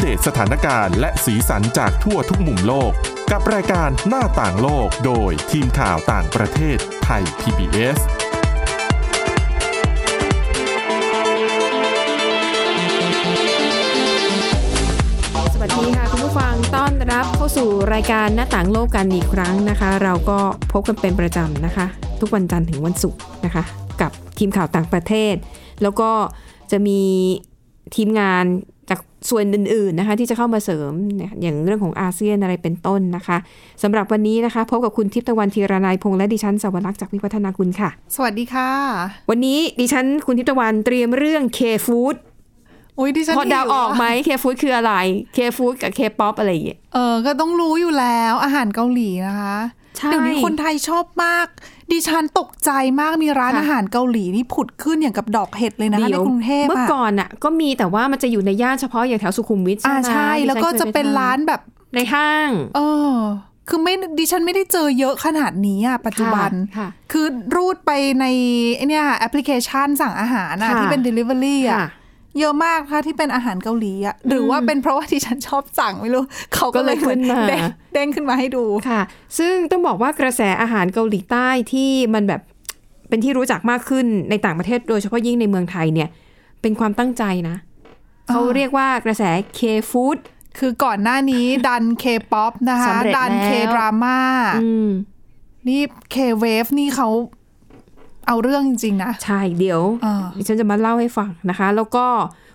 เดตสถานการณ์และสีสันจากทั่วทุกมุมโลก กับรายการหน้าต่างโลกโดยทีมข่าวต่างประเทศไทย PBS สวัสดีค่ะคุณผู้ฟังต้อนรับเข้าสู่รายการหน้าต่างโลกกันอีกครั้งนะคะ เราก็พบกันเป็นประจำนะคะ ทุกวันจันทร์ถึงวันศุกร์นะคะ กับทีมข่าวต่างประเทศ แล้วก็จะมีทีมงาน ส่วนอื่นๆนะคะที่จะเข้ามาเสริมเนี่ยอย่างเรื่องของอาเซียนอะไรเป็นต้นนะคะสำหรับวันนี้นะคะ พบกับคุณทิพย์ตะวันธีรนายพงษ์และดิฉันสวรักษ์จากวิวัฒนาคุณค่ะ สวัสดีค่ะ วันนี้ดิฉันคุณทิพย์ตะวันเตรียมเรื่อง K-Food อุ้ยดิฉันพอเดาวหิวออกไหม K-Food คืออะไร K-Food กับเคป๊อปอะไรอย่างเงี้ยเออ ก็ต้องรู้อยู่แล้วอาหารเกาหลีนะคะใช่เดี๋ยวนี้คนไทยชอบมาก ดิฉันตกใจมากมีร้านค่ะอาหารเกาหลีนี่ผุดขึ้นอย่างกับดอกเห็ดเลยนะคะในกรุงเทพเมื่ออะก่อนอะ ก็มีแต่ว่ามันจะอยู่ในย่านเฉพาะอย่างแถวสุขุมวิทใช่อ่าไหมใช่ดิฉัแล้วก็คยจะเป็นไทร้านแบบในห้างเออคือไม่ดิฉันไม่ได้เจอเยอะขนาดนี้อะปัจจุบันค่ะคือรูดไปในไอ้เนี่ยแอปพลิเคชันสั่งอาหารอะค่ะที่เป็น Delivery อะค่ะ เยอะมากค่ะที่เป็นอาหารเกาหลีอะหรือว่าเป็นเพราะว่าที่ฉันชอบสั่งไม่รู้ เขาก็ก็เลเลยยขึ้นมาเด้งเด้งขึ้นมาให้ดูค่ะ ซึ่งต้องบอกว่ากระแสอาหารเกาหลีใต้ที่มันแบบเป็นที่รู้จักมากขึ้นในต่างประเทศโดยเฉพาะยิ่งในเมืองไทยเนี่ย เป็นความตั้งใจนะ เขาเรียกว่ากระแส K-Food คือก่อนหน้านี้ดันเคป๊อปนะคะสำเร็จดันแล้ว K-dramaอืมนี่ K-wave นี่เขา เอาเรื่องจริงๆนะ ใช่เดี๋ยวอ่าดิฉันจะมาเล่าให้ฟังนะคะ แล้วก็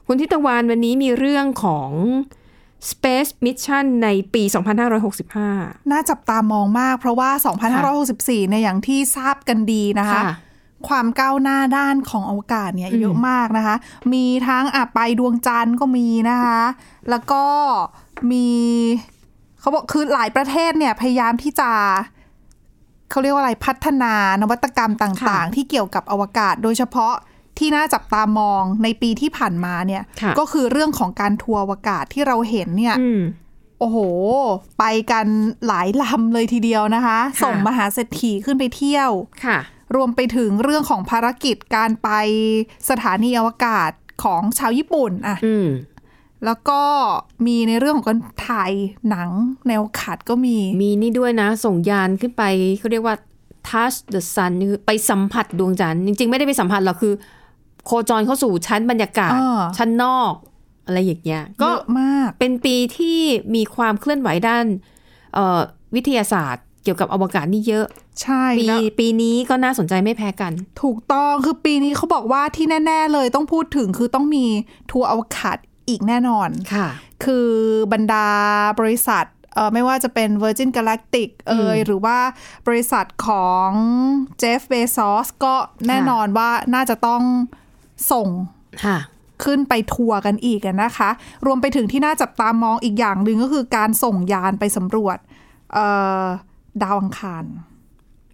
คุณทิตวานวันนี้มีเรื่องของ Space Mission ในปี 2565 น่าจับตามองมาก เพราะว่า 2564เนี่ยอย่างที่ทราบกันดีนะคะความก้าวหน้าด้านของอวกาศเนี่ยเยอะมากนะคะ มีทั้งอะไปดวงจันทร์ก็มีนะคะ แล้วก็มีเขาบอกคือหลายประเทศเนี่ยพยายามที่จะ เขาเรียกว่าอะไรพัฒนานวัตกรรมต่างค่ะๆที่เกี่ยวกับอวกาศ โดยเฉพาะที่น่าจับตามองในปีที่ผ่านมาเนี่ยค่ะก็คือเรื่องของการทัวร์อวกาศที่เราเห็นเนี่ยอืมโอ้โห ไปกันหลายลำเลยทีเดียวนะคะค่ะส่งมหาเศรษฐีขึ้นไปเที่ยวค่ะ รวมไปถึงเรื่องของภารกิจการไปสถานีอวกาศของชาวญี่ปุ่นอะอืม แล้วก็มีในเรื่องของการถ่ายหนังแนวขัดก็มี มีนี่ด้วยนะ ส่งยานขึ้นไปเขาเรียกว่า touch the sun คือไปสัมผัสดวงจันทร์จริง ๆ ไม่ได้ไปสัมผัสหรอกคือ โคจรเข้าสู่ชั้นบรรยากาศอ่าชั้นนอก อะไรอย่างเงี้ยก็เยอะมากเป็นปีที่มีความเคลื่อนไหวด้านเอ่อวิทยาศาสตร์เกี่ยวกับอวกาศนี่เยอะ ใช่ปีแล้วปีนี้ก็น่าสนใจไม่แพ้กัน ถูกต้องคือปีนี้เขาบอกว่าที่แน่ ๆ เลยต้องพูดถึงคือต้องมีทัวร์อวกาศ อีกแน่นอนค่ะ คือบรรดาบริษัทเอ่อไม่ว่าจะเป็น Virgin Galactic เอ่ยหรือว่าบริษัทของเจฟเบซอสก็แน่นอนว่าน่าจะต้องส่งค่ะขึ้นไปทัวร์กันอีกอะนะคะ รวมไปถึงที่น่าจับตามองอีกอย่างหนึ่งก็คือการส่งยานไปสำรวจเอ่อดาวอังคาร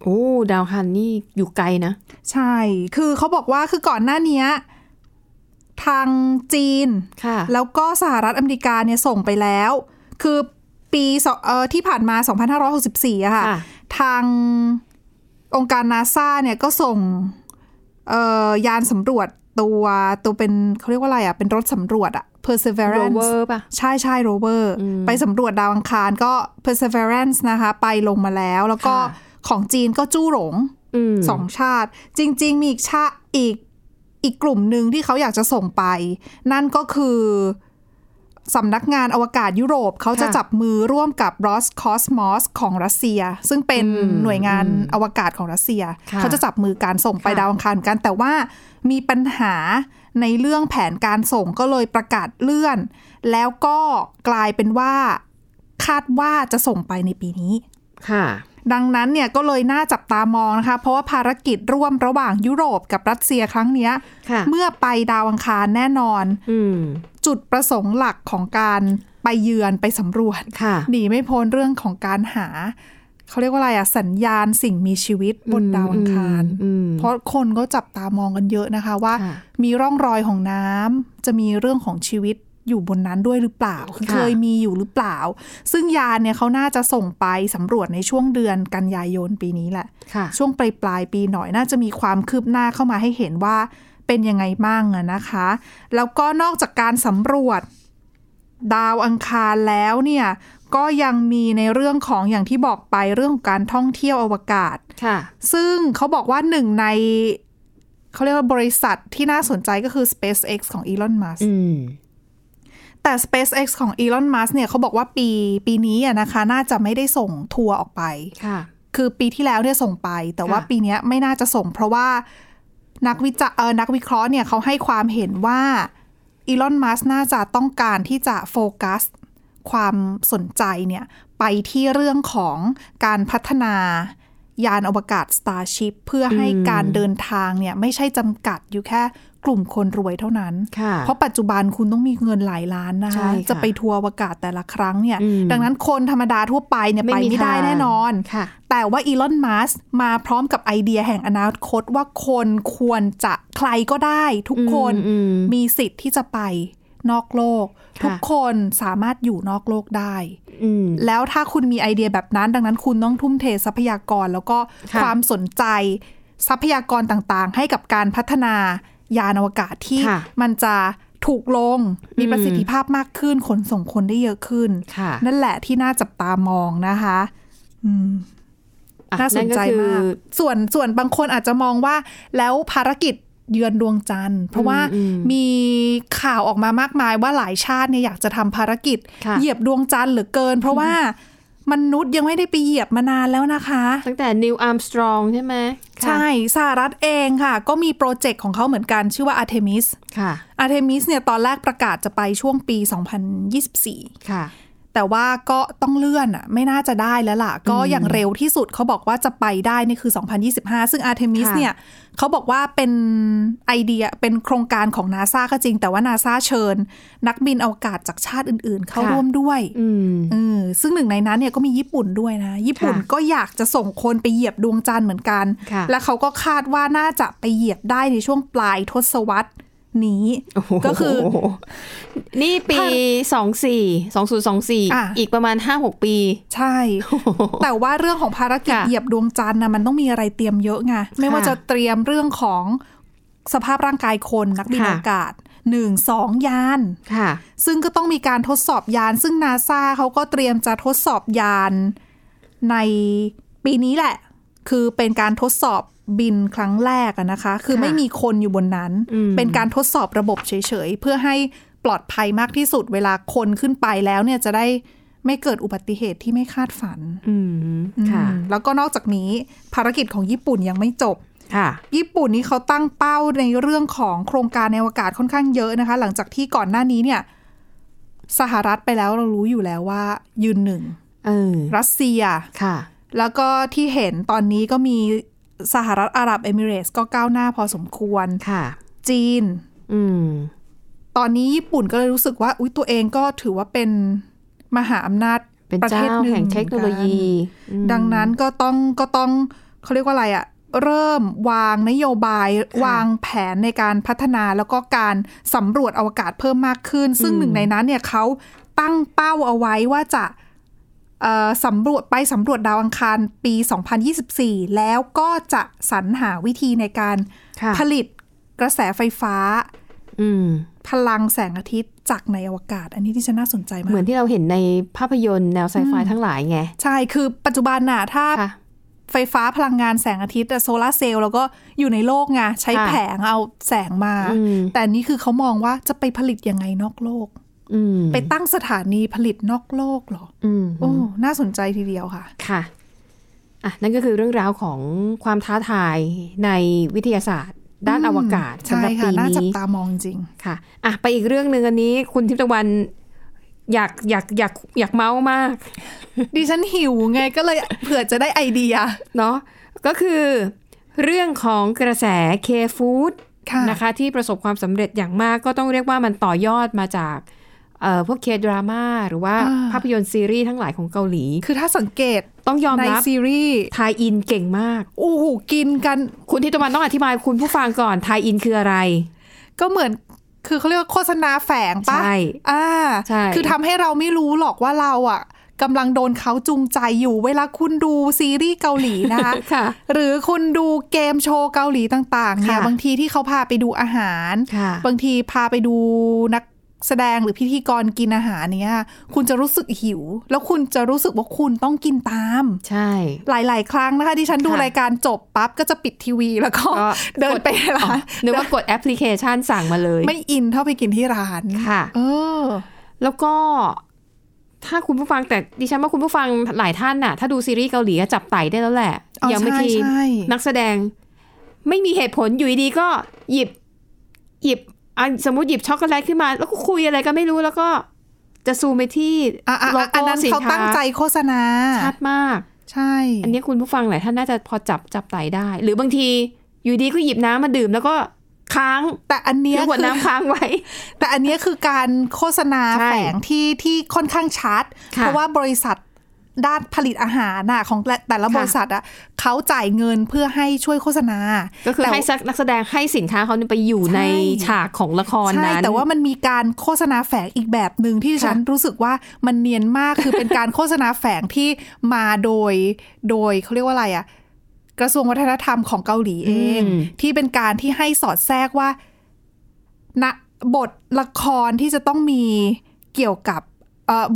โอ้ดาวคันนี่อยู่ไกลนะ ใช่ คือเขาบอกว่าคือก่อนหน้านี้ ทางจีนค่ะแล้วก็สหรัฐอเมริกาเนี่ยส่งไปแล้ว คือปีสองเอ่อที่ผ่านมา 2564อะค่ะค่ะ ทางองค์การนาซาเนี่ยก็ส่งเอ่อยานสำรวจตัวตัวเป็นเขาเรียกว่าอะไรอะเป็นรถสำรวจอะ perseverance rover ป่ะใช่ใช่โรเวอร์ไปสำรวจดาวอังคารก็ perseverance นะคะ ไปลงมาแล้ว แล้วก็ค่ะของจีนก็จู้หลงอืมสองชาติ จริง ๆ มีอีกชาอีก อีกกลุ่มหนึ่งที่เขาอยากจะส่งไป นั่นก็คือสำนักงานอวกาศยุโรปเขาจะค่ะจับมือร่วมกับ Roscosmos ของรัสเซีย ซึ่งเป็นอืมหน่วยงานอวกาศของรัสเซียค่ะเขาจะจับมือการส่งไปค่ะดาวอังคารกัน แต่ว่ามีปัญหาในเรื่องแผนการส่งก็เลยประกาศเลื่อน แล้วก็กลายเป็นว่าคาดว่าจะส่งไปในปีนี้ ค่ะ ดังนั้นเนี่ยก็เลยน่าจับตามองนะคะ เพราะว่าภารกิจร่วมระหว่างยุโรปกับรัสเซียครั้งเนี้ยค่ะเมื่อไปดาวอังคารแน่นอนอืมจุดประสงค์หลักของการไปเยือนไปสำรวจค่ะหนีไม่พ้นเรื่องของการหาเขาเรียกว่าอะไรอะสัญญาณสิ่งมีชีวิตบนดาวอังคารอืมเพราะคนก็จับตามองกันเยอะนะคะว่าค่ะมีร่องรอยของน้ำจะมีเรื่องของชีวิต อยู่บนนั้นด้วยหรือเปล่าคือค่ะเคยมีอยู่หรือเปล่า ซึ่งยานเนี่ยเขาน่าจะส่งไปสำรวจในช่วงเดือนกันยายนปีนี้แหละค่ะช่วงปลายปลายๆปีหน่อยน่าจะมีความคืบหน้าเข้ามาให้เห็นว่าเป็นยังไงบ้างอะนะคะ แล้วก็นอกจากการสำรวจดาวอังคารแล้วเนี่ยก็ยังมีในเรื่องของอย่างที่บอกไปเรื่องของการท่องเที่ยวอวกาศค่ะ ซึ่งเขาบอกว่าหนึ่งในเขาเรียกว่าบริษัทที่น่าสนใจก็คือ SpaceX ของ Elon Musk อืม แต่ SpaceX ของ Elon Musk เนี่ยเขาบอกว่าปีปีนี้อะนะคะ น่าจะไม่ได้ส่งทัวร์ออกไป ค่ะ คือปีที่แล้วเนี่ยส่งไป แต่ว่าค่ะ ปีเนี้ยไม่น่าจะส่ง เพราะว่านักวิจาเออนักวิเคราะห์เนี่ยเขาให้ความเห็นว่าอีลอนมัสน่าจะต้องการที่จะโฟกัส ความสนใจเนี่ยไปที่เรื่องของการพัฒนา ยานอวกาศ Starship เพื่อให้การเดินทางเนี่ยไม่ใช่จำกัดอยู่แค่กลุ่มคนรวยเท่านั้นค่ะเพราะปัจจุบันคุณต้องมีเงินหลายล้านนะใช่คะค่ะจะไปทัวร์อวกาศแต่ละครั้งเนี่ยอืมดังนั้นคนธรรมดาทั่วไปเนี่ยไปไม่ได้ทางแน่นอนค่ะแต่ว่าอีลอน มัสมาพร้อมกับไอเดียแห่งอนาคตว่าคนควรจะใครก็ได้ทุกคนอืมมีสิทธิ์ที่จะไป นอกโลกค่ะทุกคนสามารถอยู่นอกโลกได้อืมแล้วถ้าคุณมีไอเดียแบบนั้น ดังนั้นคุณต้องทุ่มเททรัพยากรแล้วก็ค่ะความสนใจทรัพยากรต่างๆ ให้กับการพัฒนายานอวกาศที่ค่ะมันจะถูกลงมีประสิทธิภาพมากขึ้นขนส่งคนได้เยอะขึ้นค่ะนั่นแหละที่น่าจับตามองนะคะอืมอะน่าสนใจก็คือมาก ส่วนส่วนบางคนอาจจะมองว่า แล้วภารกิจ เยือนดวงจันทร์ เพราะว่าอืมมีข่าวออกมามากมายว่าหลายชาติเนี่ยอยากจะทำภารกิจค่ะเหยียบดวงจันทร์เหลือเกิน เพราะว่ามนุษย์ยังไม่ได้ไปเหยียบมานานแล้วนะคะ ตั้งแต่นิวอาร์มสตรองใช่ไหมค่ะใช่สหรัฐเองค่ะ ก็มีโปรเจกต์ของเขาเหมือนกันชื่อว่า Artemis ค่ะ Artemis เนี่ยตอนแรกประกาศจะไปช่วงปี 2024 ค่ะ แต่ว่าก็ต้องเลื่อนอะไม่น่าจะได้แล้วล่ะ ก็อย่างเร็วที่สุดเขาบอกว่าจะไปได้นี่คือ 2025 ซึ่ง Artemis ค่ะเนี่ยเขาบอกว่าเป็นไอเดียเป็นโครงการของนาซาก็จริง แต่ว่านาซาเชิญ นักบินอวกาศจากชาติอื่นๆ เข้าร่วมด้วยอืมเออซึ่งหนึ่งในนั้นเนี่ยก็มีญี่ปุ่นด้วยนะ ญี่ปุ่นค่ะก็อยากจะส่งคนไปเหยียบดวงจันทร์เหมือนกันค่ะและเขาก็คาดว่าน่าจะไปเหยียบได้ในช่วงปลายทศวรรษ นี้ก็คือโโหนี่ปีสองสี่สองศูนย์สองสี่อะอีกประมาณห้าหกปี ใช่ แต่ว่าเรื่องของภารกิจค่ะเหยียบดวงจันทร์นะมันต้องมีอะไรเตรียมเยอะไงไม่ว่าค่ะจะเตรียมเรื่องของสภาพร่างกายคนนักบินค่ะอากาศหนึ่งสองยานค่ะ ซึ่งก็ต้องมีการทดสอบยาน ซึ่งนาซาเขาก็เตรียมจะทดสอบยานในปีนี้แหละ คือเป็นการทดสอบบินครั้งแรกอะนะคะ คือค่ะไม่มีคนอยู่บนนั้นอืมเป็นการทดสอบระบบเฉยๆ เพื่อให้ปลอดภัยมากที่สุดเวลาคนขึ้นไปแล้วเนี่ยจะได้ไม่เกิดอุบัติเหตุที่ไม่คาดฝันอืมค่ะอืมแล้วก็นอกจากนี้ภารกิจของญี่ปุ่นยังไม่จบค่ะญี่ปุ่นนี่เขาตั้งเป้าในเรื่องของโครงการในอวกาศค่อนข้างเยอะนะคะ หลังจากที่ก่อนหน้านี้เนี่ย สหรัฐไปแล้วเรารู้อยู่แล้วว่า ยืนหนึ่งเออรัสเซียค่ะ แล้วก็ที่เห็นตอนนี้ก็มีสหรัฐอาหรับเอมิเรตส์ก็ก้าวหน้าพอสมควรค่ะ จีน อืม ตอนนี้ญี่ปุ่นก็เลยรู้สึกว่า อุ๊ยตัวเองก็ถือว่าเป็นมหาอำนาจเป็นประเทเจ้าศหนึ่งแห่งเทคโนโลยีเหมือนกันดังนั้นก็ต้องก็ต้องเขาเรียกว่าอะไรอะเริ่มวางนโยบายวางแผนในการพัฒนาแล้วก็การสำรวจอวกาศเพิ่มมากขึ้น ซึ่งหนึ่งในนั้นเนี่ยเขาตั้งเป้าเอาไว้ว่าจะเอ่อ สำรวจไปสำรวจดาวอังคารปี 2024 แล้วก็จะสรรหาวิธีในการค่ะผลิตกระแสไฟฟ้าอืมพลังแสงอาทิตย์จากในอวกาศ อันนี้ที่ฉันน่าสนใจมาเหมือนกที่เราเห็นในภาพยนตร์แนวไซไฟทั้งหลายไง ใช่คือปัจจุบันน่ะถ้าค่ะไฟฟ้าพลังงานแสงอาทิตย์โซลาร์เซลล์แล้วก็อยู่ในโลกไงใช้ค่ะแผงเอาแสงมาอืมแต่อันนี้คือเขามองว่าจะไปผลิตยังไงนอกโลกอืม ไปตั้งสถานีผลิตนอกโลกเหรออืมโอ้น่าสนใจทีเดียวค่ะ ค่ะอะนั่นก็คือเรื่องราวของความท้าทายในวิทยาศาสตร์ ด้านอวกาศสำใช่หรับค่ะปีน่าจับนี้ตามองจริงค่ะอะไปอีกเรื่องหนึ่งอันนี้คุณทิพย์ตะวันอยากอยากอยากอยากเมาส์มาก ดิฉันหิวไงก็เลยเผื่อจะได้ไอเดียเนาะก็คือเรื่องของกระแสเคฟู้ดค่ะนะคะที่ประสบความสำเร็จอย่างมากก็ต้องเรียกว่ามันต่อยอดมาจากเอ่อ พวกเคดราม่าหรือว่าอ่าภาพยนตร์ซีรีส์ทั้งหลายของเกาหลี คือถ้าสังเกตต้องยอมในรับซีรีส์ทายอินเก่งมากโอ้โหกินกัน คุณทิพย์ตะวันต้องอธิบายคุณผู้ฟังก่อนทายอินคืออะไร ก็เหมือนคือเขาเรียกว่าโฆษณาแฝงปะใช่อ่าใช่คือทำให้เราไม่รู้หรอกว่าเราอะกำลังโดนเขาจูงใจอยู่ เวลาคุณดูซีรีส์เกาหลีนะคะค่ะหรือคุณดูเกมโชว์เกาหลีต่างๆเนี่ยค่ะบางทีที่เขาพาไปดูอาหารค่ะบางทีพาไปดูนัก แสดงหรือพิธีกรกินอาหารเนี้ย คุณจะรู้สึกหิว แล้วคุณจะรู้สึกว่าคุณต้องกินตาม ใช่ หลาย ๆ ครั้งนะคะที่ฉันดูค่ะรายการจบปั๊บก็จะปิดทีวีแล้วก็ก็เดินไปกร้านนึกว่ากดแอปพลิเคชันสั่งมาเลย ไม่อินเท่าไปกินที่ร้านค่ะเออ แล้วก็ถ้าคุณผู้ฟังแต่ดิฉันว่าคุณผู้ฟังหลายท่านน่ะ ถ้าดูซีรีส์เกาหลีอะจับไต่ได้แล้วแหละอ๋ออย่างเมื่อกี้ใช่ใช่นักแสดง ไม่มีเหตุผลอยู่ดีๆก็หยิบ หยิบ อะสมมติหยิบช็อกโกแลตขึ้นมา แล้วก็คุยอะไรก็ไม่รู้แล้วก็ จะซูมไปที่อะอะโลอะอันโก้นั้นสินเขาค้าตั้งใจโฆษณาชัดมาก ใช่ อันนี้คุณผู้ฟังหลายท่านน่าจะพอจับจับไต่ได้ หรือบางทีอยู่ดีก็หยิบน้ำมาดื่มแล้วก็ค้าง แต่อันเนี้ยทิ้งขวดคือน้ำค้างไว้ แต่อันเนี้ยคือการโฆษณาใช่แฝงที่ที่ค่อนข้างชัดค่ะเพราะว่าบริษัท ด้านผลิตอาหารน่ะของแต่แต่ละค่ะบริษัทอะเขาจ่ายเงินเพื่อให้ช่วยโฆษณา ก็คือแต่ให้สักนักแสดงให้สินค้าเขาไปอยู่ใช่ในฉากของละครใช่นั้นแต่ว่ามันมีการโฆษณาแฝงอีกแบบหนึ่งที่ค่ะฉันรู้สึกว่ามันเนียนมากคือเป็นการโฆษณาแฝงที่มาโดย โดยเขาเรียกว่าอะไรอะกระทรวงวัฒนธรรมของเกาหลีเอง ที่เป็นการที่ให้สอดแทรกว่าณบทละครที่จะต้องมีเกี่ยวกับเอ่อ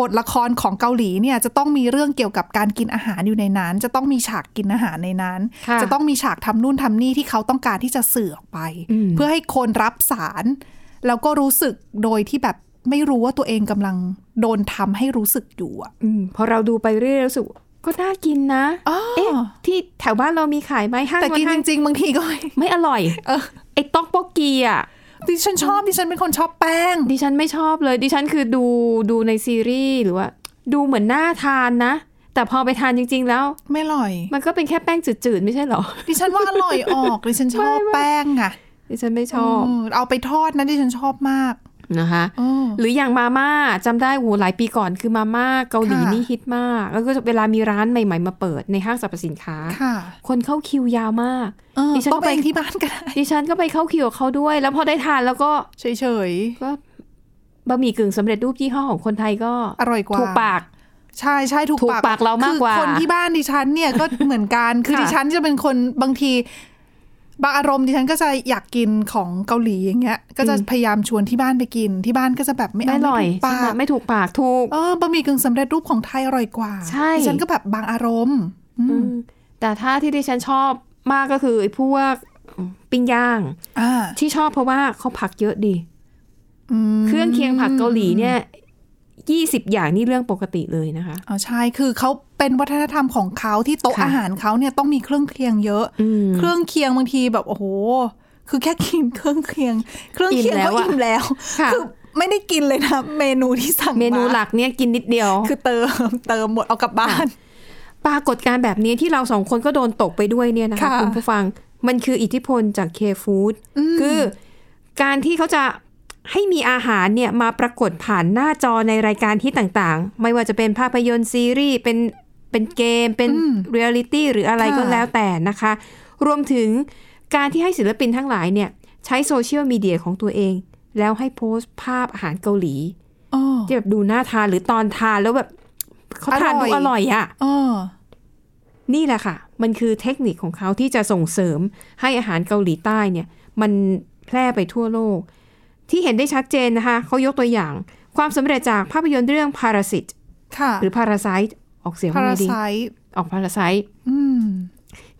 บทละครของเกาหลีเนี่ยจะต้องมีเรื่องเกี่ยวกับการกินอาหารอยู่ในนั้น จะต้องมีฉากกินอาหารในนั้นค่ะจะต้องมีฉากทำนู่นทำนี่ที่เขาต้องการที่จะสื่อออกไปอืมเพื่อให้คนรับสาร แล้วก็รู้สึกโดยที่แบบไม่รู้ว่าตัวเองกำลังโดนทำให้รู้สึกอยู่อะอืมพอเราดูไปเรื่อยๆรู้สึกก็น่ากินนะเอ๊ะที่แถวบ้านเรามีขายไหมห้างแต่กินห้างจริงๆบางทีก็ไม่ไม่อร่อย เออไอ้ต๊อกโปกกีอะ ดิฉันชอบดิฉันเป็นคนชอบแป้ง ดิฉันไม่ชอบเลย ดิฉันคือดูดูในซีรีส์หรือว่า ดูเหมือนน่าทานนะ แต่พอไปทานจริง ๆ แล้ว ไม่อร่อย มันก็เป็นแค่แป้งจืดๆ ไม่ใช่เหรอ ดิฉันว่าอร่อยออก ดิฉันชอบไม่ไม่แป้งอะดิฉันไม่ชอบเออเอาไปทอดนะดิฉันชอบมาก นะคะเออหรืออย่างมาม่าจำได้โหหลายปีก่อนคือมาม่าเกาหลีค่ะนี่ฮิตมาก แล้วก็เวลามีร้านใหม่ๆมาเปิดในห้างสรรพสินค้าค่ะคนเข้าคิวยาวมากเออดิฉันก็ต้มไปเองที่บ้านก็ได้ดิฉันก็ไปเข้าคิวกับเขาด้วย แล้วพอได้ทานแล้วก็เฉยก็บะหมี่กึ่งสำเร็จรูปยี่ห้อของคนไทยก็ๆอร่อยกว่าถูกปากใช่ใช่ถูกถูกปากเรามากกว่าคือคนที่บ้านดิฉันเนี่ยก็เหมือนกันคือค่ะดิฉันจะเป็นคนบางที บางอารมณ์ดิฉันก็จะอยากกินของเกาหลีอย่างเงี้ย ก็จะพยายามชวนที่บ้านไปกินที่บ้านก็จะแบบไม่ไม่เอาอร่อยไม่ถูกใช่ปาไหมกไม่ถูกปากถูกเออบะหมี่กึ่งสำเร็จรูปของไทยอร่อยกว่าใช่ดิฉันก็แบบบางอารมณ์อืมอืมแต่ถ้าที่ดิฉันชอบมากก็คือไอ้พวกปิ้งย่างอ่าที่ชอบเพราะว่าเขาผักเยอะดีอืมเครื่องเคียงผักเกาหลีเนี่ย ยี่สิบอย่างนี่เรื่องปกติเลยนะคะอ๋อใช่คือเขาเป็นวัฒนธรรมของเขาที่โต๊ะค่ะอาหารเขาเนี่ยต้องมีเครื่องเคียงเยอะอืมเครื่องเคียงบางทีแบบโอ้โหคือแค่กินเครื่องเคียง เครื่องเคียงอิ่มแล้วก็อะอิ่มแล้วค่ะคือไม่ได้กินเลยนะเมนูที่สั่งเมนูหลักเนี่ยกินนิดเดียว คือเติมเติมหมดเอากลับบ้านปรากฏการณ์แบบนี้ที่เราสองคนก็โดนตกไปด้วยเนี่ยนะคะค่ะคุณผู้ฟังมันคืออิทธิพลจากเคฟู้ดคือการที่เขาจะ ให้มีอาหารเนี่ยมาปรากฏผ่านหน้าจอในรายการที่ต่างๆ ไม่ว่าจะเป็นภาพยนตร์ซีรีส์เป็นเป็นเกมเป็นเรียลิตี้หรืออะไรก็แล้วแต่นะคะ รวมถึงการที่ให้ศิลปินทั้งหลายเนี่ยใช้โซเชียลมีเดียของตัวเอง แล้วให้โพสต์ภาพอาหารเกาหลีอ๋อที่แบบดูน่าทานหรือตอนทานแล้วแบบเขาทานอร่ดูอยอร่อยอะอ๋อนี่แหละค่ะ มันคือเทคนิคของเขาที่จะส่งเสริมให้อาหารเกาหลีใต้เนี่ย มันแพร่ไปทั่วโลก ที่เห็นได้ชัดเจนนะคะเขายกตัวอย่าง ความสำเร็จจากภาพยนตร์เรื่อง Parasite ค่ะหรือ Parasite ออกเสียงว่าไงดี Parasite ออก Parasite อืม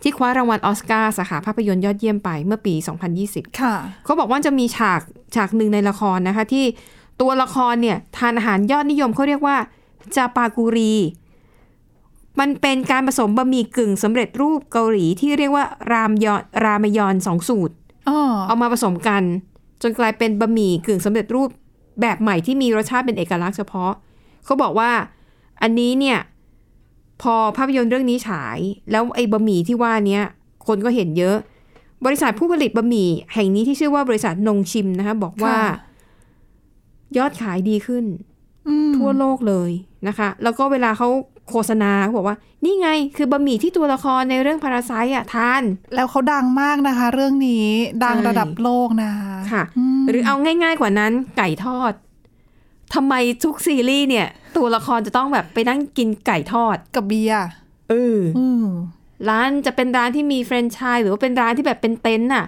ที่คว้ารางวัลออสการ์สาขาภาพยนตร์ยอดเยี่ยมไปเมื่อปี 2020 ค่ะ เขาบอกว่าจะมีฉากฉากหนึ่งในละครนะคะ ที่ตัวละครเนี่ยทานอาหารยอดนิยมเขาเรียกว่าจาปากุรี มันเป็นการผสมบะหมี่กึ่งสำเร็จรูปเกาหลีที่เรียกว่ารามยอนรามยอนสองสูตรอ๋อเอามาผสมกัน จนกลายเป็นบะหมี่กึ่งสำเร็จรูปแบบใหม่ที่มีรสชาติเป็นเอกลักษณ์เฉพาะ เขาบอกว่าอันนี้เนี่ยพอภาพยนตร์เรื่องนี้ฉาย แล้วไอ้บะหมี่ที่ว่าเนี้ยคนก็เห็นเยอะ บริษัทผู้ผลิตบะหมี่แห่งนี้ที่ชื่อว่าบริษัทนงชิมนะคะบอกว่าค่ะยอดขายดีขึ้นอืมทั่วโลกเลยนะคะ แล้วก็เวลาเขา โฆษณาเขาบอกว่านี่ไงคือบะหมี่ที่ตัวละครในเรื่องพาราไซอะทาน แล้วเขาดังมากนะคะ เรื่องนี้ดังใช่ระดับโลกนะคะค่ะมหรือเอาง่าย ๆกว่านั้นไก่ทอดทำไมทุกซีรีส์เนี่ย ตัวละครจะต้องแบบไปนั่งกินไก่ทอดกับเบียร์เอออืมร้านจะเป็นร้านที่มีแฟรนไชส์หรือว่าเป็นร้านที่แบบเป็นเต็นท์น่ะ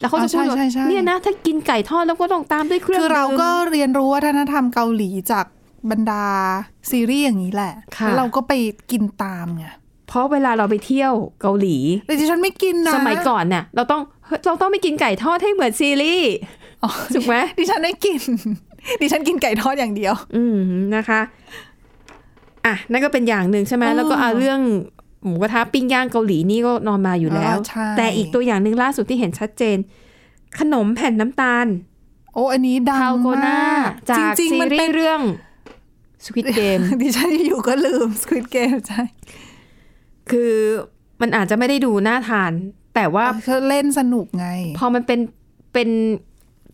แล้วเขาจะพูดอ่าว่าใช่ใช่ใช่เนี่ยนะ ถ้ากินไก่ทอดแล้วก็ต้องตามด้วยเครื่องคือเราก็ดื่มเรียนรู้วัฒนธรรมเกาหลีจาก บรรดาซีรีส์อย่างนี้แหละค่ะแล้วเราก็ไปกินตามไงเพราะเวลาเราไปเที่ยวเกาหลีแต่ดิฉันไม่กินนะสมัยก่อนเนี่ยเราต้องเราต้องไปกินไก่ทอดให้เหมือนซีรีส์อ๋อถูกไหมดิฉันไม่กิน ดิฉันกินไก่ทอดอย่างเดียว อืมนะคะอะนั่นก็เป็นอย่างหนึ่งใช่ไหมเออแล้วก็เอาเรื่องหมูกระทะปิ้งย่างเกาหลีนี่ก็นอนมาอยู่แล้วอ๋อใช่แต่อีกตัวอย่างหนึ่งล่าสุดที่เห็นชัดเจน ขนมแผ่นน้ำตาล โอ้อันนี้ดังคาโกมาน่ากจากจริงซีๆมันรีเป็น ส์เรื่อง Squid Game ดิฉันอยู่ก็ลืม Squid Game ใช่ คือมันอาจจะไม่ได้ดูน่าทาน แต่ว่าเขาเล่นสนุกไง พอมันเป็นเป็น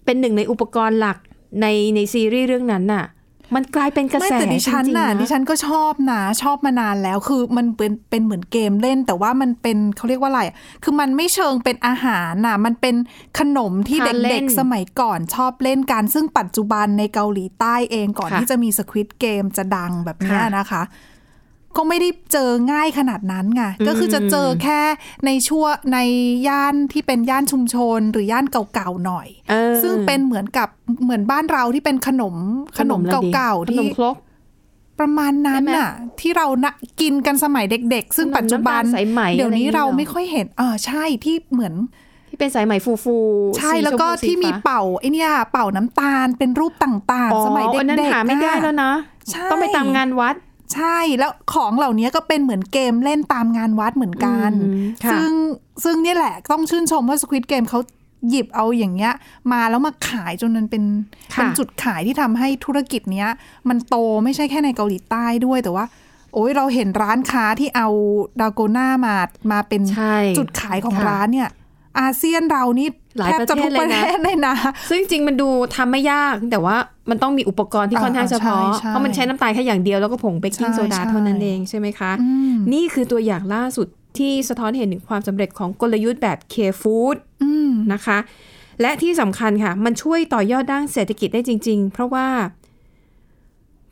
เป็นหนึ่งในอุปกรณ์หลักในในซีรีส์เรื่องนั้นน่ะ มันกลายเป็นกระไม่แสแต่ดิฉันจริงๆน่ะนะดิฉันก็ชอบนะชอบมานานแล้วคือมันเป็นเป็นเหมือนเกมเล่น แต่ว่ามันเป็นเขาเรียกว่าอะไรอะคือมันไม่เชิงเป็นอาหารน่ะ มันเป็นขนมที่ทานเล่เด็นกๆสมัยก่อนชอบเล่นกันซึ่งปัจจุบันในเกาหลีใต้เองก่อนค่ะที่จะมีสควิตเกมจะดังแบบเนี้ยค่ะนะคะ ก็ไม่ได้เจอง่ายขนาดนั้นไงก็คือจะเจอแค่ในช่วงในย่านที่เป็นย่านชุมชนหรือย่านเก่าๆหน่อยเออซึ่งเป็นเหมือนกับเหมือนบ้านเราที่เป็นขนมขนมอะไรดีเก่าขๆนที่มครกประมาณนั้นใช่ไหมน่ะ ที่เรานะกินกันสมัยเด็ก ๆ ซึ่งขนมปัจจุบันน้ำตาลสายไหมเดี๋ยวนี้อะไรอย่างเงี้ยเราเหรอไม่ค่อยเห็นเออใช่ที่เหมือนที่เป็นสายไหมฟูฟูๆใช่สีแล้วก็ชพูสีที่มีฟ้าเป่าไอเนี่ยเป่าน้ำตาลเป็นรูปต่างอ๋อๆสมัยเด็อันนั้นกหาๆไม่ได้น่ะแล้วนะใช่ต้องไปตามงานวัด ใช่แล้วของเหล่านี้ก็เป็นเหมือนเกมเล่นตามงานวัดเหมือนกันอืมค่ะซึ่งซึ่งเนี่ยแหละต้องชื่นชมว่า Squid Game เขาหยิบเอาอย่างเงี้ย มาแล้วมาขายจนมันเป็นค่ะเป็นจุดขายที่ทำให้ธุรกิจเนี้ย มันโตไม่ใช่แค่ในเกาหลีใต้ด้วยแต่ว่า โอ้ยเราเห็นร้านค้าที่เอาดาโกน่ามามาเป็นใช่จุดขายของค่ะร้านเนี่ย อาเซียนเรานี่ หลายแทบจะทุกปประระเทเทศศเลยนะเลยนะ ซึ่งจริงๆมันดูทำไม่ยาก แต่ว่ามันต้องมีอุปกรณ์ที่ค่อนข้างอ่าเฉพาะใช่ใช่เพราะมันใช้น้ำตาลแค่อย่างเดียวแล้วก็ผงเบกกิ้งใช่โซดาใช่เท่านั้นเองใช่ไหมคะอืมนี่คือตัวอย่างล่าสุดที่สะท้อนเห็นถึงความสำเร็จของกลยุทธ์แบบ K-Food อืมนะคะ และที่สำคัญค่ะ มันช่วยต่อยอดด้านเศรษฐกิจได้จริง ๆ เพราะว่า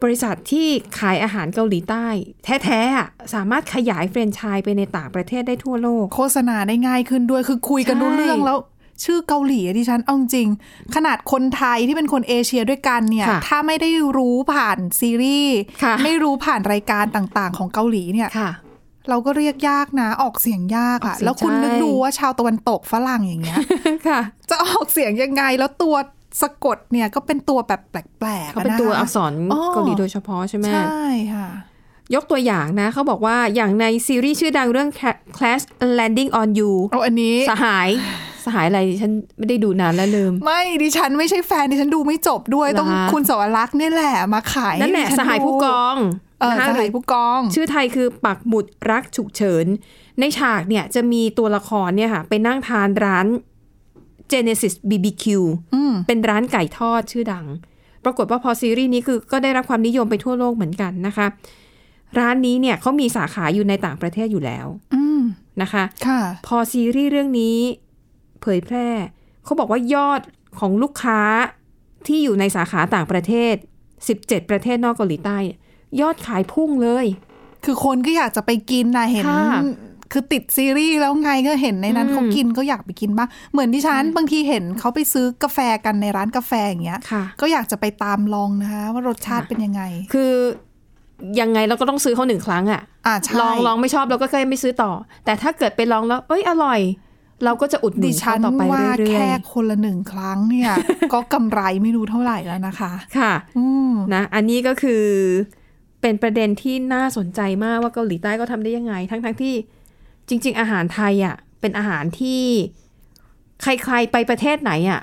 บริษัทที่ขายอาหารเกาหลีใต้ แท้ๆอะสามารถขยายแฟรนไชส์ไปในต่างประเทศได้ทั่วโลก โฆษณาได้ง่ายขึ้นด้วยคือคุยกันใช่รู้เรื่องแล้ว ชื่อเกาหลีอะดิฉันเอาจริง ขนาดคนไทยที่เป็นคนเอเชียด้วยกันเนี่ยค่ะถ้าไม่ได้รู้ผ่านซีรีส์ค่ะไม่รู้ผ่านรายการต่างๆ ของเกาหลีเนี่ยค่ะเราก็เรียกยากนะ ออกเสียงยากอออะกเสียงแล้วคุณใช่นึกดูว่าชาวตะวันตกฝรั่งอย่างเงี้ยค่ะจะออกเสียงยังไงแล้วตัวสะกดเนี่ยก็เป็นตัวแบบแปลกๆเขาเป็นะะตัวอักษรอ๋อเกาหลีโดยเฉพาะใช่ไหมใช่ค่ะยกตัวอย่างนะเขาบอกว่าอย่างในซีรีส์ชื่อดังเรื่อง Clash Landing on You เอาอันนี้สหาย สหายอะไรดิฉันไม่ได้ดูนานแล้วลืม ไม่ดิฉันไม่ใช่แฟนดิฉันดูไม่จบด้วยเหรอต้องคะ คุณสวรักษ์เนี่ยแหละมาขายนั่นแหละดิฉัสหายผู้กองเออนะคะสหหารืยอผู้กอง ชื่อไทยคือปักหมุดรักฉุกเฉิน ในฉากเนี่ยจะมีตัวละครเนี่ยค่ะไปนั่งทานร้าน Genesis BBQ อืม เป็นร้านไก่ทอดชื่อดัง ปรากฏว่าพอซีรีส์นี้คือก็ได้รับความนิยมไปทั่วโลกเหมือนกันนะคะ ร้านนี้เนี่ยเขามีสาขาอยู่ในต่างประเทศอยู่แล้วอืมนะคะ ค่ะ พอซีรีส์เรื่องนี้ เผยแพร่ เขาบอกว่ายอดของลูกค้าที่อยู่ในสาขาต่างประเทศ 17 ประเทศนอกเกาหลีใต้ ยอดขายพุ่งเลย คือคนก็อยากจะไปกินนะเห็นค่ะคือติดซีรีส์แล้วไงก็เห็นในนั้นอืมเขากินก็อยากไปกินบ้างเหมือนที่ฉันบางทีเห็นเขาไปซื้อกาแฟกันในร้านกาแฟอย่างเงี้ยค่ะก็อยากจะไปตามลองนะคะว่ารสชาติค่ะเป็นยังไง คือยังไงเราก็ต้องซื้อเขาหนึ่งครั้งอะอ่าใช่ลองลองไม่ชอบเราก็แค่ไม่ซื้อต่อ แต่ถ้าเกิดไปลองแล้ว เอ้ยอร่อย เราก็จะอุดหนุดินฉัเขานต่อไปว่าเรื่อแค่ยคนละหนึ่งครั้งเนี่ย ก็กำไรไม่รู้เท่าไหร่แล้วนะคะๆค่ะอืมนะอันนี้ก็คือเป็นประเด็นที่น่าสนใจมากว่าเกาหลีใต้ก็ทำได้ยังไง ทั้งทั้งๆที่จริง ๆ อาหารไทยอะเป็นอาหารที่ใครๆไปประเทศไหนอะ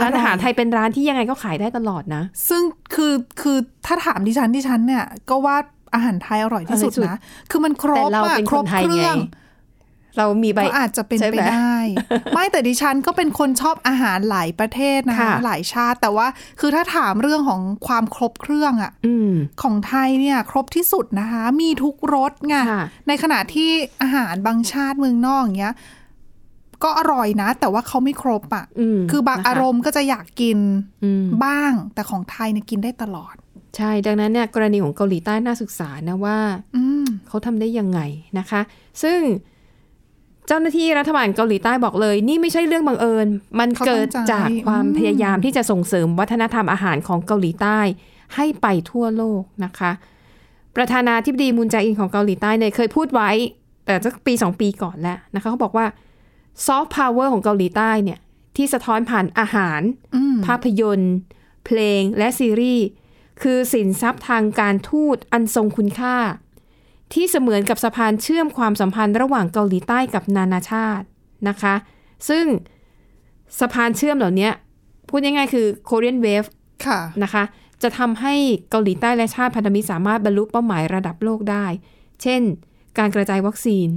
ร้านอาหารไทยเป็นร้านที่ยังไงก็ขายได้ตลอดนะ ซึ่งคือคือถ้าถามดิฉันดิฉันเนี่ย ก็ว่าอาหารไทยอร่อยที่สุดอร่อยที่สุดนะ คือมันครแต่บเราอะเป็นครคบนไทยเครื่ไงอง เรามีใบก็อาจจะเป็นใช่ไปไหมได้ ไม่แต่ดิฉันก็เป็นคนชอบอาหารหลายประเทศนะคะค่ะหลายชาติ แต่ว่าคือถ้าถามเรื่องของความครบเครื่องอะอืมของไทยเนี่ย ครบที่สุดนะคะ มีทุกรสไงค่ะในขณะที่อาหารบางชาติเมืองนอกอย่างเงี้ยก็อร่อยนะ แต่ว่าเขาไม่ครบอะอืมคือบางนะคะอารมณ์ก็จะอยากกินอืมบ้าง แต่ของไทยเนี่ยกินได้ตลอด ใช่ดังนั้นเนี่ยกรณีของเกาหลีใต้น่าศึกษานะว่าอืมเขาทำได้ยังไงนะคะ ซึ่ง เจ้าหน้าที่รัฐบาลเกาหลีใต้บอกเลย นี่ไม่ใช่เรื่องบังเอิญ มันเกิดจากความพยายามที่จะส่งเสริมวัฒนธรรมอาหารของเกาหลีใต้ ให้ไปทั่วโลกนะคะ ประธานาธิบดีมุนแจอินของเกาหลีใต้เนี่ยเคยพูดไว้ แต่สักปีสองปีก่อนแล้วนะคะเขาบอกว่าซอฟต์พาวเวอร์ของเกาหลีใต้เนี่ยที่สะท้อนผ่านอาหาร ภาพยนตร์ เพลงและซีรีส์ คือสินทรัพย์ทางการทูตอันทรงคุณค่า ที่เสมือนกับสะพานเชื่อมความสัมพันธ์ระหว่างเกาหลีใต้กับนานาชาตินะคะ ซึ่งสะพานเชื่อมเหล่านี้พูดง่ายๆคือ Korean Wave ค่ะนะคะ จะทำให้เกาหลีใต้และชาติพันธมิตรสามารถบรรลุเป้าหมายระดับโลกได้ เช่น การกระจายวัคซีน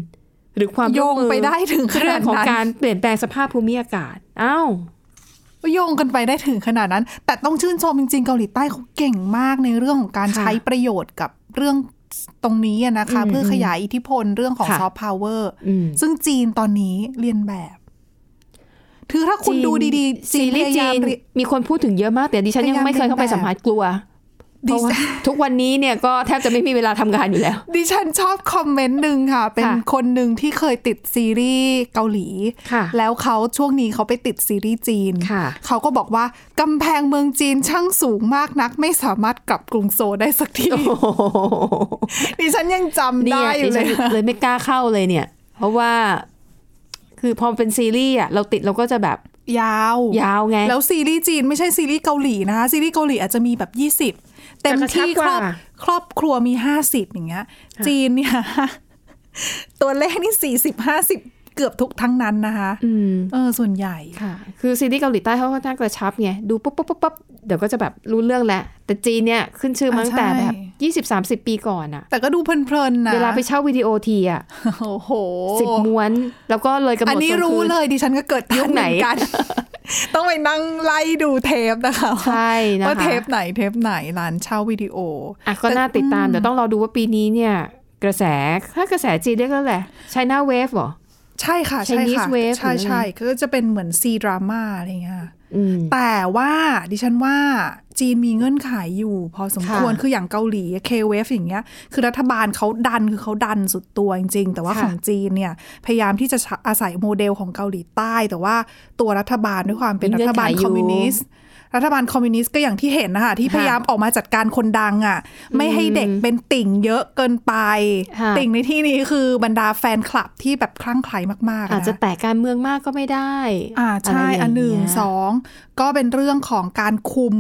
หรือความโยร่วมงมือไปได้ถึงขเรื่นาองดของนั้นการเปลี่ยนแปลงสภาพภูมิอากาศอ้าวโยงกันไปได้ถึงขนาดนั้น แต่ต้องชื่นชมจริงๆเกาหลีใต้เขาเก่งมากในเรื่องของการค่ะใช้ประโยชน์กับเรื่อง ตรงนี้อะนะคะอืมเพื่อขยายอิทธิพลเรื่องของค่ะซอฟต์พาวเวอร์อืมซึ่งจีนตอนนี้เรียนแบบคือถ้าคุณจีนดูดีๆซีรีส์พยาจียามนเรียมีคนพูดถึงเยอะมาก แต่ดิฉันยังพยายามไม่เคยเข้าไปเรียนแบบสัมผัสกลัว เพดิราะว่าฉันทุกวันนี้เนี่ยก็แทบจะไม่มีเวลาทำงานอยู่แล้ว ดิฉันชอบคอมเมนต์หนึ่งค่ะ เป็นค่ะคนหนึ่งที่เคยติดซีรีส์เกาหลีค่ะแล้วเขาช่วงนี้เขาไปติดซีรีส์จีนค่ะเขาก็บอกว่ากำแพงเมืองจีนช่างสูงมากนัก ไม่สามารถกลับกรุงโซลได้สักทีโอ้โหดิฉันยังจำเนี่ได้ยอยู่ดิเลฉันยเลยไม่กล้าเข้าเลยเนี่ย เพราะว่าคือพอเป็นซีรีส์อะเราติดเราก็จะแบบยาว ยาวไง แล้วซีรีส์จีนไม่ใช่ซีรีส์เกาหลีนะคะซีรีส์เกาหลีอาจจะมีแบบ 20 เต็มที่จะกระชับกครว่าอบครอบครัวมี50อย่างเงี้ย จีนเนี่ยตัวเลขนี่40 50 เกือบทุกทั้งนั้นนะคะอืมเออส่วนใหญ่ค่ะ คือซีรีส์เกาหลีใต้เขาก็น่ากระชับไงดูปุ๊บปุ๊บปุ๊บปุ๊บเดี๋ยวก็จะแบบรู้เรื่องแล้ว แต่จีนเนี่ยขึ้นชื่อมาตั้งแต่แบบยี่สิบสามสิบปีก่อนอะแต่ก็ดูเพลินๆนะเวลาไปเช่าวิดีโอทีอะโอ้โหสิบม้วน แล้วก็เลยกำหนดอันนี้ส่งรู้คืนเลยดิฉันก็เกิดทัยุคไหนเมือกันต้องไปนั่งไล่ดูเทปนะคะใช่นะคะว่าเทปไหนเทปไหนร้านเช่าวิดีโออะก็น่าติดตามเดี๋ยวต้องรอดูว่าปีนี้เนี่ย กระแสถ้ากระแสจีนเรียกแล้วแหละ China Wave เหรอ ใช่ค่ะ ใช่ Chinese ค่ะ wave ใช่หรืออะไรใช่ก็จะเป็นเหมือน C-drama อะไรเงี้ยอืมแต่ว่าดิฉันว่าจีนมีเงื่อนไขอยู่ พอสมควรค่ะคืออย่างเกาหลี K-wave อย่างเงี้ย คือรัฐบาลเขาดันคือเขาดันสุดตัวจริง ๆ แต่ว่าค่ะของจีนเนี่ย พยายามที่จะอาศัยโมเดลของเกาหลีใต้ แต่ว่าตัวรัฐบาลด้วยความเป็นรัฐบาลคอมมิวนิสต์ รัฐบาลคอมมิวนิสต์ก็อย่างที่เห็นนะคะ ที่พยายามออกมาจัดการคนดังอะ ไม่ให้เด็กเป็นติ่งเยอะเกินไปค่ะติ่งในที่นี้คือบรรดาแฟนคลับที่แบบคลั่งไคล้มากๆ อาจจะนแตะการเมืองมากก็ไม่ได้ อ่าใช่ะไรย่าอันหนึ่งเยสองก็เป็นเรื่องของการคุม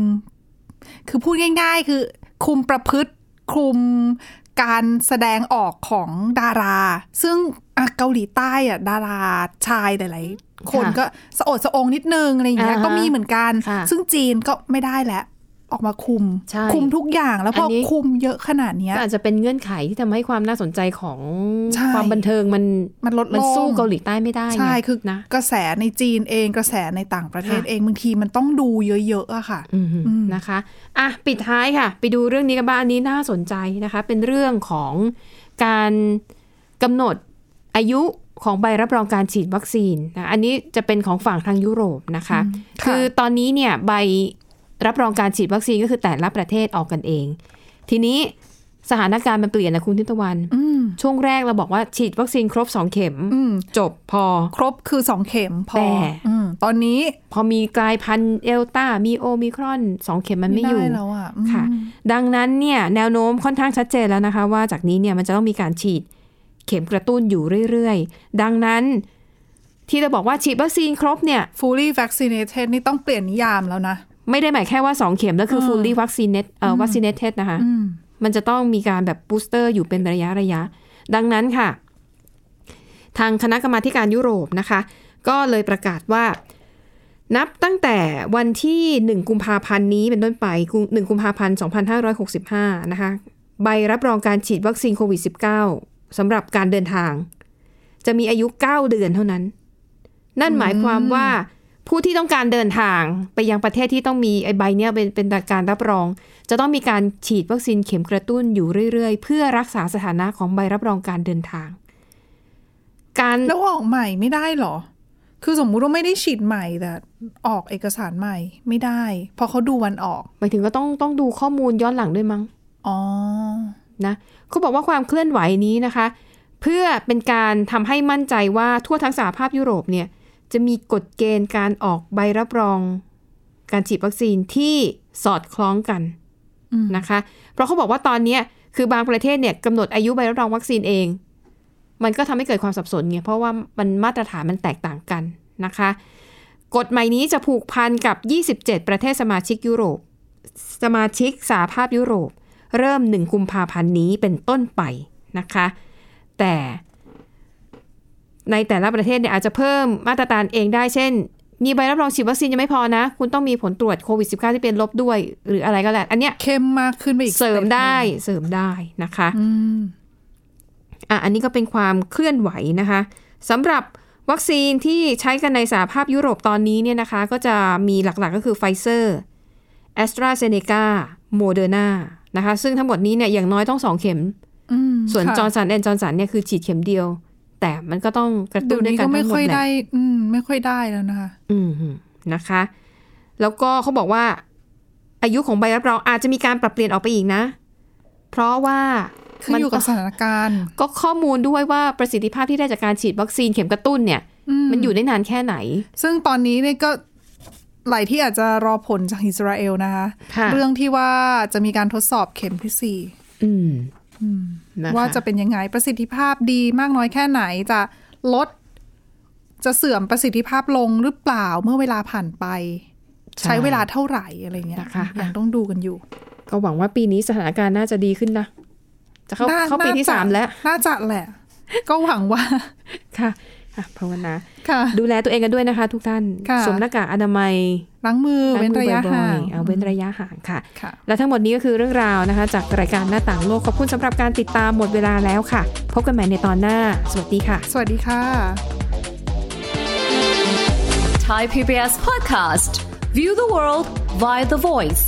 คือพูดง่าย ๆ คือคุมประพฤติคุมการแสดงออกของดารา ซึ่งอะเกาหลีใต้อะดาราชายหลายๆ คนค่ะก็สะโอดสะองนิดนึงอะไรอย่างเงี้ยอ่าฮะก็มีเหมือนกันค่ะซึ่งจีนก็ไม่ได้แล้วออกมาคุมใช่คุมทุกอย่างแล้วพออนนี้คุมเยอะขนาดเนี้ยก็อาจจะเป็นเงื่อนไขที่ทำให้ความน่าสนใจของใช่ความบันเทิงมันมันลดมันลงสู้เกาหลีใต้ไม่ได้ไงใช่คือนะกระแสในจีนเองกระแสในต่างประเทศค่ะเองบางทีมันต้องดูเยอะๆอะค่ะอืมอืมนะคะอะปิดท้ายค่ะ ไปดูเรื่องนี้กันบ้างอันนี้น่าสนใจนะคะ เป็นเรื่องของการกำหนดอายุ ของใบรับรองการฉีดวัคซีนนะอันนี้จะเป็นของฝั่งทางยุโรปนะคะค่ะคือตอนนี้เนี่ยใบรับรองการฉีดวัคซีนก็คือแต่ละประเทศออกกันเอง ทีนี้สถานการณ์มันเปลี่ยนนะคุณทิพย์ตะวันอืมช่วงแรกเราบอกว่าฉีดวัคซีนครบสองเข็มอืมจบพอ ครบคือสองเข็มพอแต่อืมตอนนี้พอมีกลายพันธุ์เดลต้ามีโอมิครอนสองเข็มมันไม่อยู่ด้แล้วอะอืมค่ะ ดังนั้นเนี่ยแนวโน้มค่อนข้างชัดเจนแล้วนะคะ ว่าจากนี้เนี่ยมันจะต้องมีการฉีด เข็มกระตุ้นอยู่เรื่อยๆ ดังนั้นที่เราบอกว่าฉีดวัคซีนครบเนี่ย fully vaccinated นี่ต้องเปลี่ยนนิยามแล้วนะ ไม่ได้หมายแค่ว่า 2 เข็มแล้วคือเออ fully vaccinated เอ่อ vaccinated นะคะอืมมันจะต้องมีการแบบ booster อยู่เป็นระยะระยะ ดังนั้นค่ะ ทางคณะกรรมาธิการยุโรปนะคะ ก็เลยประกาศว่า นับตั้งแต่วันที่ 1 กุมภาพันธ์นี้เป็นต้นไปกุม1กุมภาพันธ์ 2565 นะคะ ใบรับรองการฉีดวัคซีนโควิด -19 สำหรับการเดินทาง จะมีอายุ 9 เดือนเท่านั้น นั่นหมายความว่าผู้ที่ต้องการเดินทางไปยังประเทศที่ต้องมีไอ้ใบเนี้ยเป็นเป็นการรับรอง จะต้องมีการฉีดวัคซีนเข็มกระตุ้นอยู่เรื่อยๆ เพื่อรักษาสถานะของใบรับรองการเดินทาง การแล้วออกใหม่ไม่ได้เหรอ คือสมมุติว่าไม่ได้ฉีดใหม่แต่ออกเอกสารใหม่ไม่ได้ เพราะเขาดูวันออกหมายถึงก็ต้องต้องดูข้อมูลย้อนหลังด้วยมั้งอ๋อ นะเขาบอกว่าความเคลื่อนไหวนี้นะคะ เพื่อเป็นการทำให้มั่นใจว่าทั่วทั้งสหภาพยุโรปเนี่ยจะมีกฎเกณฑ์การออกใบรับรอง การฉีดวัคซีนที่สอดคล้องกันนะคะ เพราะเขาบอกว่าตอนนี้คือบางประเทศเนี่ยกำหนดอายุใบรับรองวัคซีนเอง มันก็ทำให้เกิดความสับสนไงเพราะว่ามันมาตรฐานมันแตกต่างกันนะคะ กฎใหม่นี้จะผูกพันกับ 27 ประเทศสมาชิกยุโรป สมาชิกสหภาพยุโรป เริ่ม 1 กุมภาพันธ์นี้เป็นต้นไปนะคะ แต่ในแต่ละประเทศเนี่ยอาจจะเพิ่มมาตรการเองได้เช่น มีใบรับรองฉีดวัคซีนยังไม่พอนะ คุณต้องมีผลตรวจโควิด -19 ที่เป็นลบด้วย หรืออะไรก็แล้ว อันเนี้ยเข้มมากขึ้นไปอีก step หนึ่งได้เสริมได้นะคะอืมอะอันนี้ก็เป็นความเคลื่อนไหวนะคะสำหรับวัคซีนที่ใช้กันในสหภาพยุโรปตอนนี้เนี่ยนะคะ ก็จะมีหลักๆก็คือไฟเซอร์แอสตราเซเนกาโมเดอร์นา นะคะ ซึ่งทั้งหมดนี้เนี่ยอย่างน้อยต้องสองเข็มอืมส่วนค่ะจอร์นสันแอนด์จอห์นสันเนี่ยคือฉีดเข็มเดียว แต่มันก็ต้องกระตุ้เดี๋นยวด้วยนี้กันก็ไม่ทั้งหมค่ดอยแหละได้อืมไม่ค่อยได้แล้วนะคะ อืมนะคะ แล้วก็เขาบอกว่า อายุของใบรับรองอาจจะมีการปรับเปลี่ยนออกไปอีกนะ เพราะว่าขึ้นอยู่กับสถานการณ์ ก็ข้อมูลด้วยว่าประสิทธิภาพที่ได้จากการฉีดวัคซีนเข็มกระตุ้นเนี่ย มันอยู่ได้นานแค่ไหน ซึ่งตอนนี้เนี่ยก็ หลายที่อาจจะรอผลจากอิสราเอลนะคะค่ะเรื่องที่ว่าจะมีการทดสอบเข็มที่สี่อืมนะคะว่าจะเป็นยังไงประสิทธิภาพดีมากน้อยแค่ไหนจะลด จะเสื่อมประสิทธิภาพลงหรือเปล่าเมื่อเวลาผ่านไป ใช้เวลาเท่าไหร่อะไรเงี้ยนะคะยังต้องดูกันอยู่ ก็หวังว่าปีนี้สถานการณ์น่าจะดีขึ้นนะ จะเข้าน่เข้าปีที่น่จะสามแล้ว น่าจะแหละ ก็หวังว่าค่ะอะ ภาวนาค่ะดูแลตัวเองกันด้วยนะคะ ทุกท่านค่ะสวมหน้ากากอนามัยล้างมือเว้นระยะล้มือห่าบ่งอยๆเอาเว้นระยะห่างค่ะค่ะ และทั้งหมดนี้ก็คือเรื่องราวนะคะ จากรายการหน้าต่างโลกขอบคุณสำหรับการติดตามหมดเวลาแล้วค่ะ พบกันใหม่ในตอนหน้า สวัสดีค่ะ สวัสดีค่ะ Thai PBS podcast. View the world via the voice.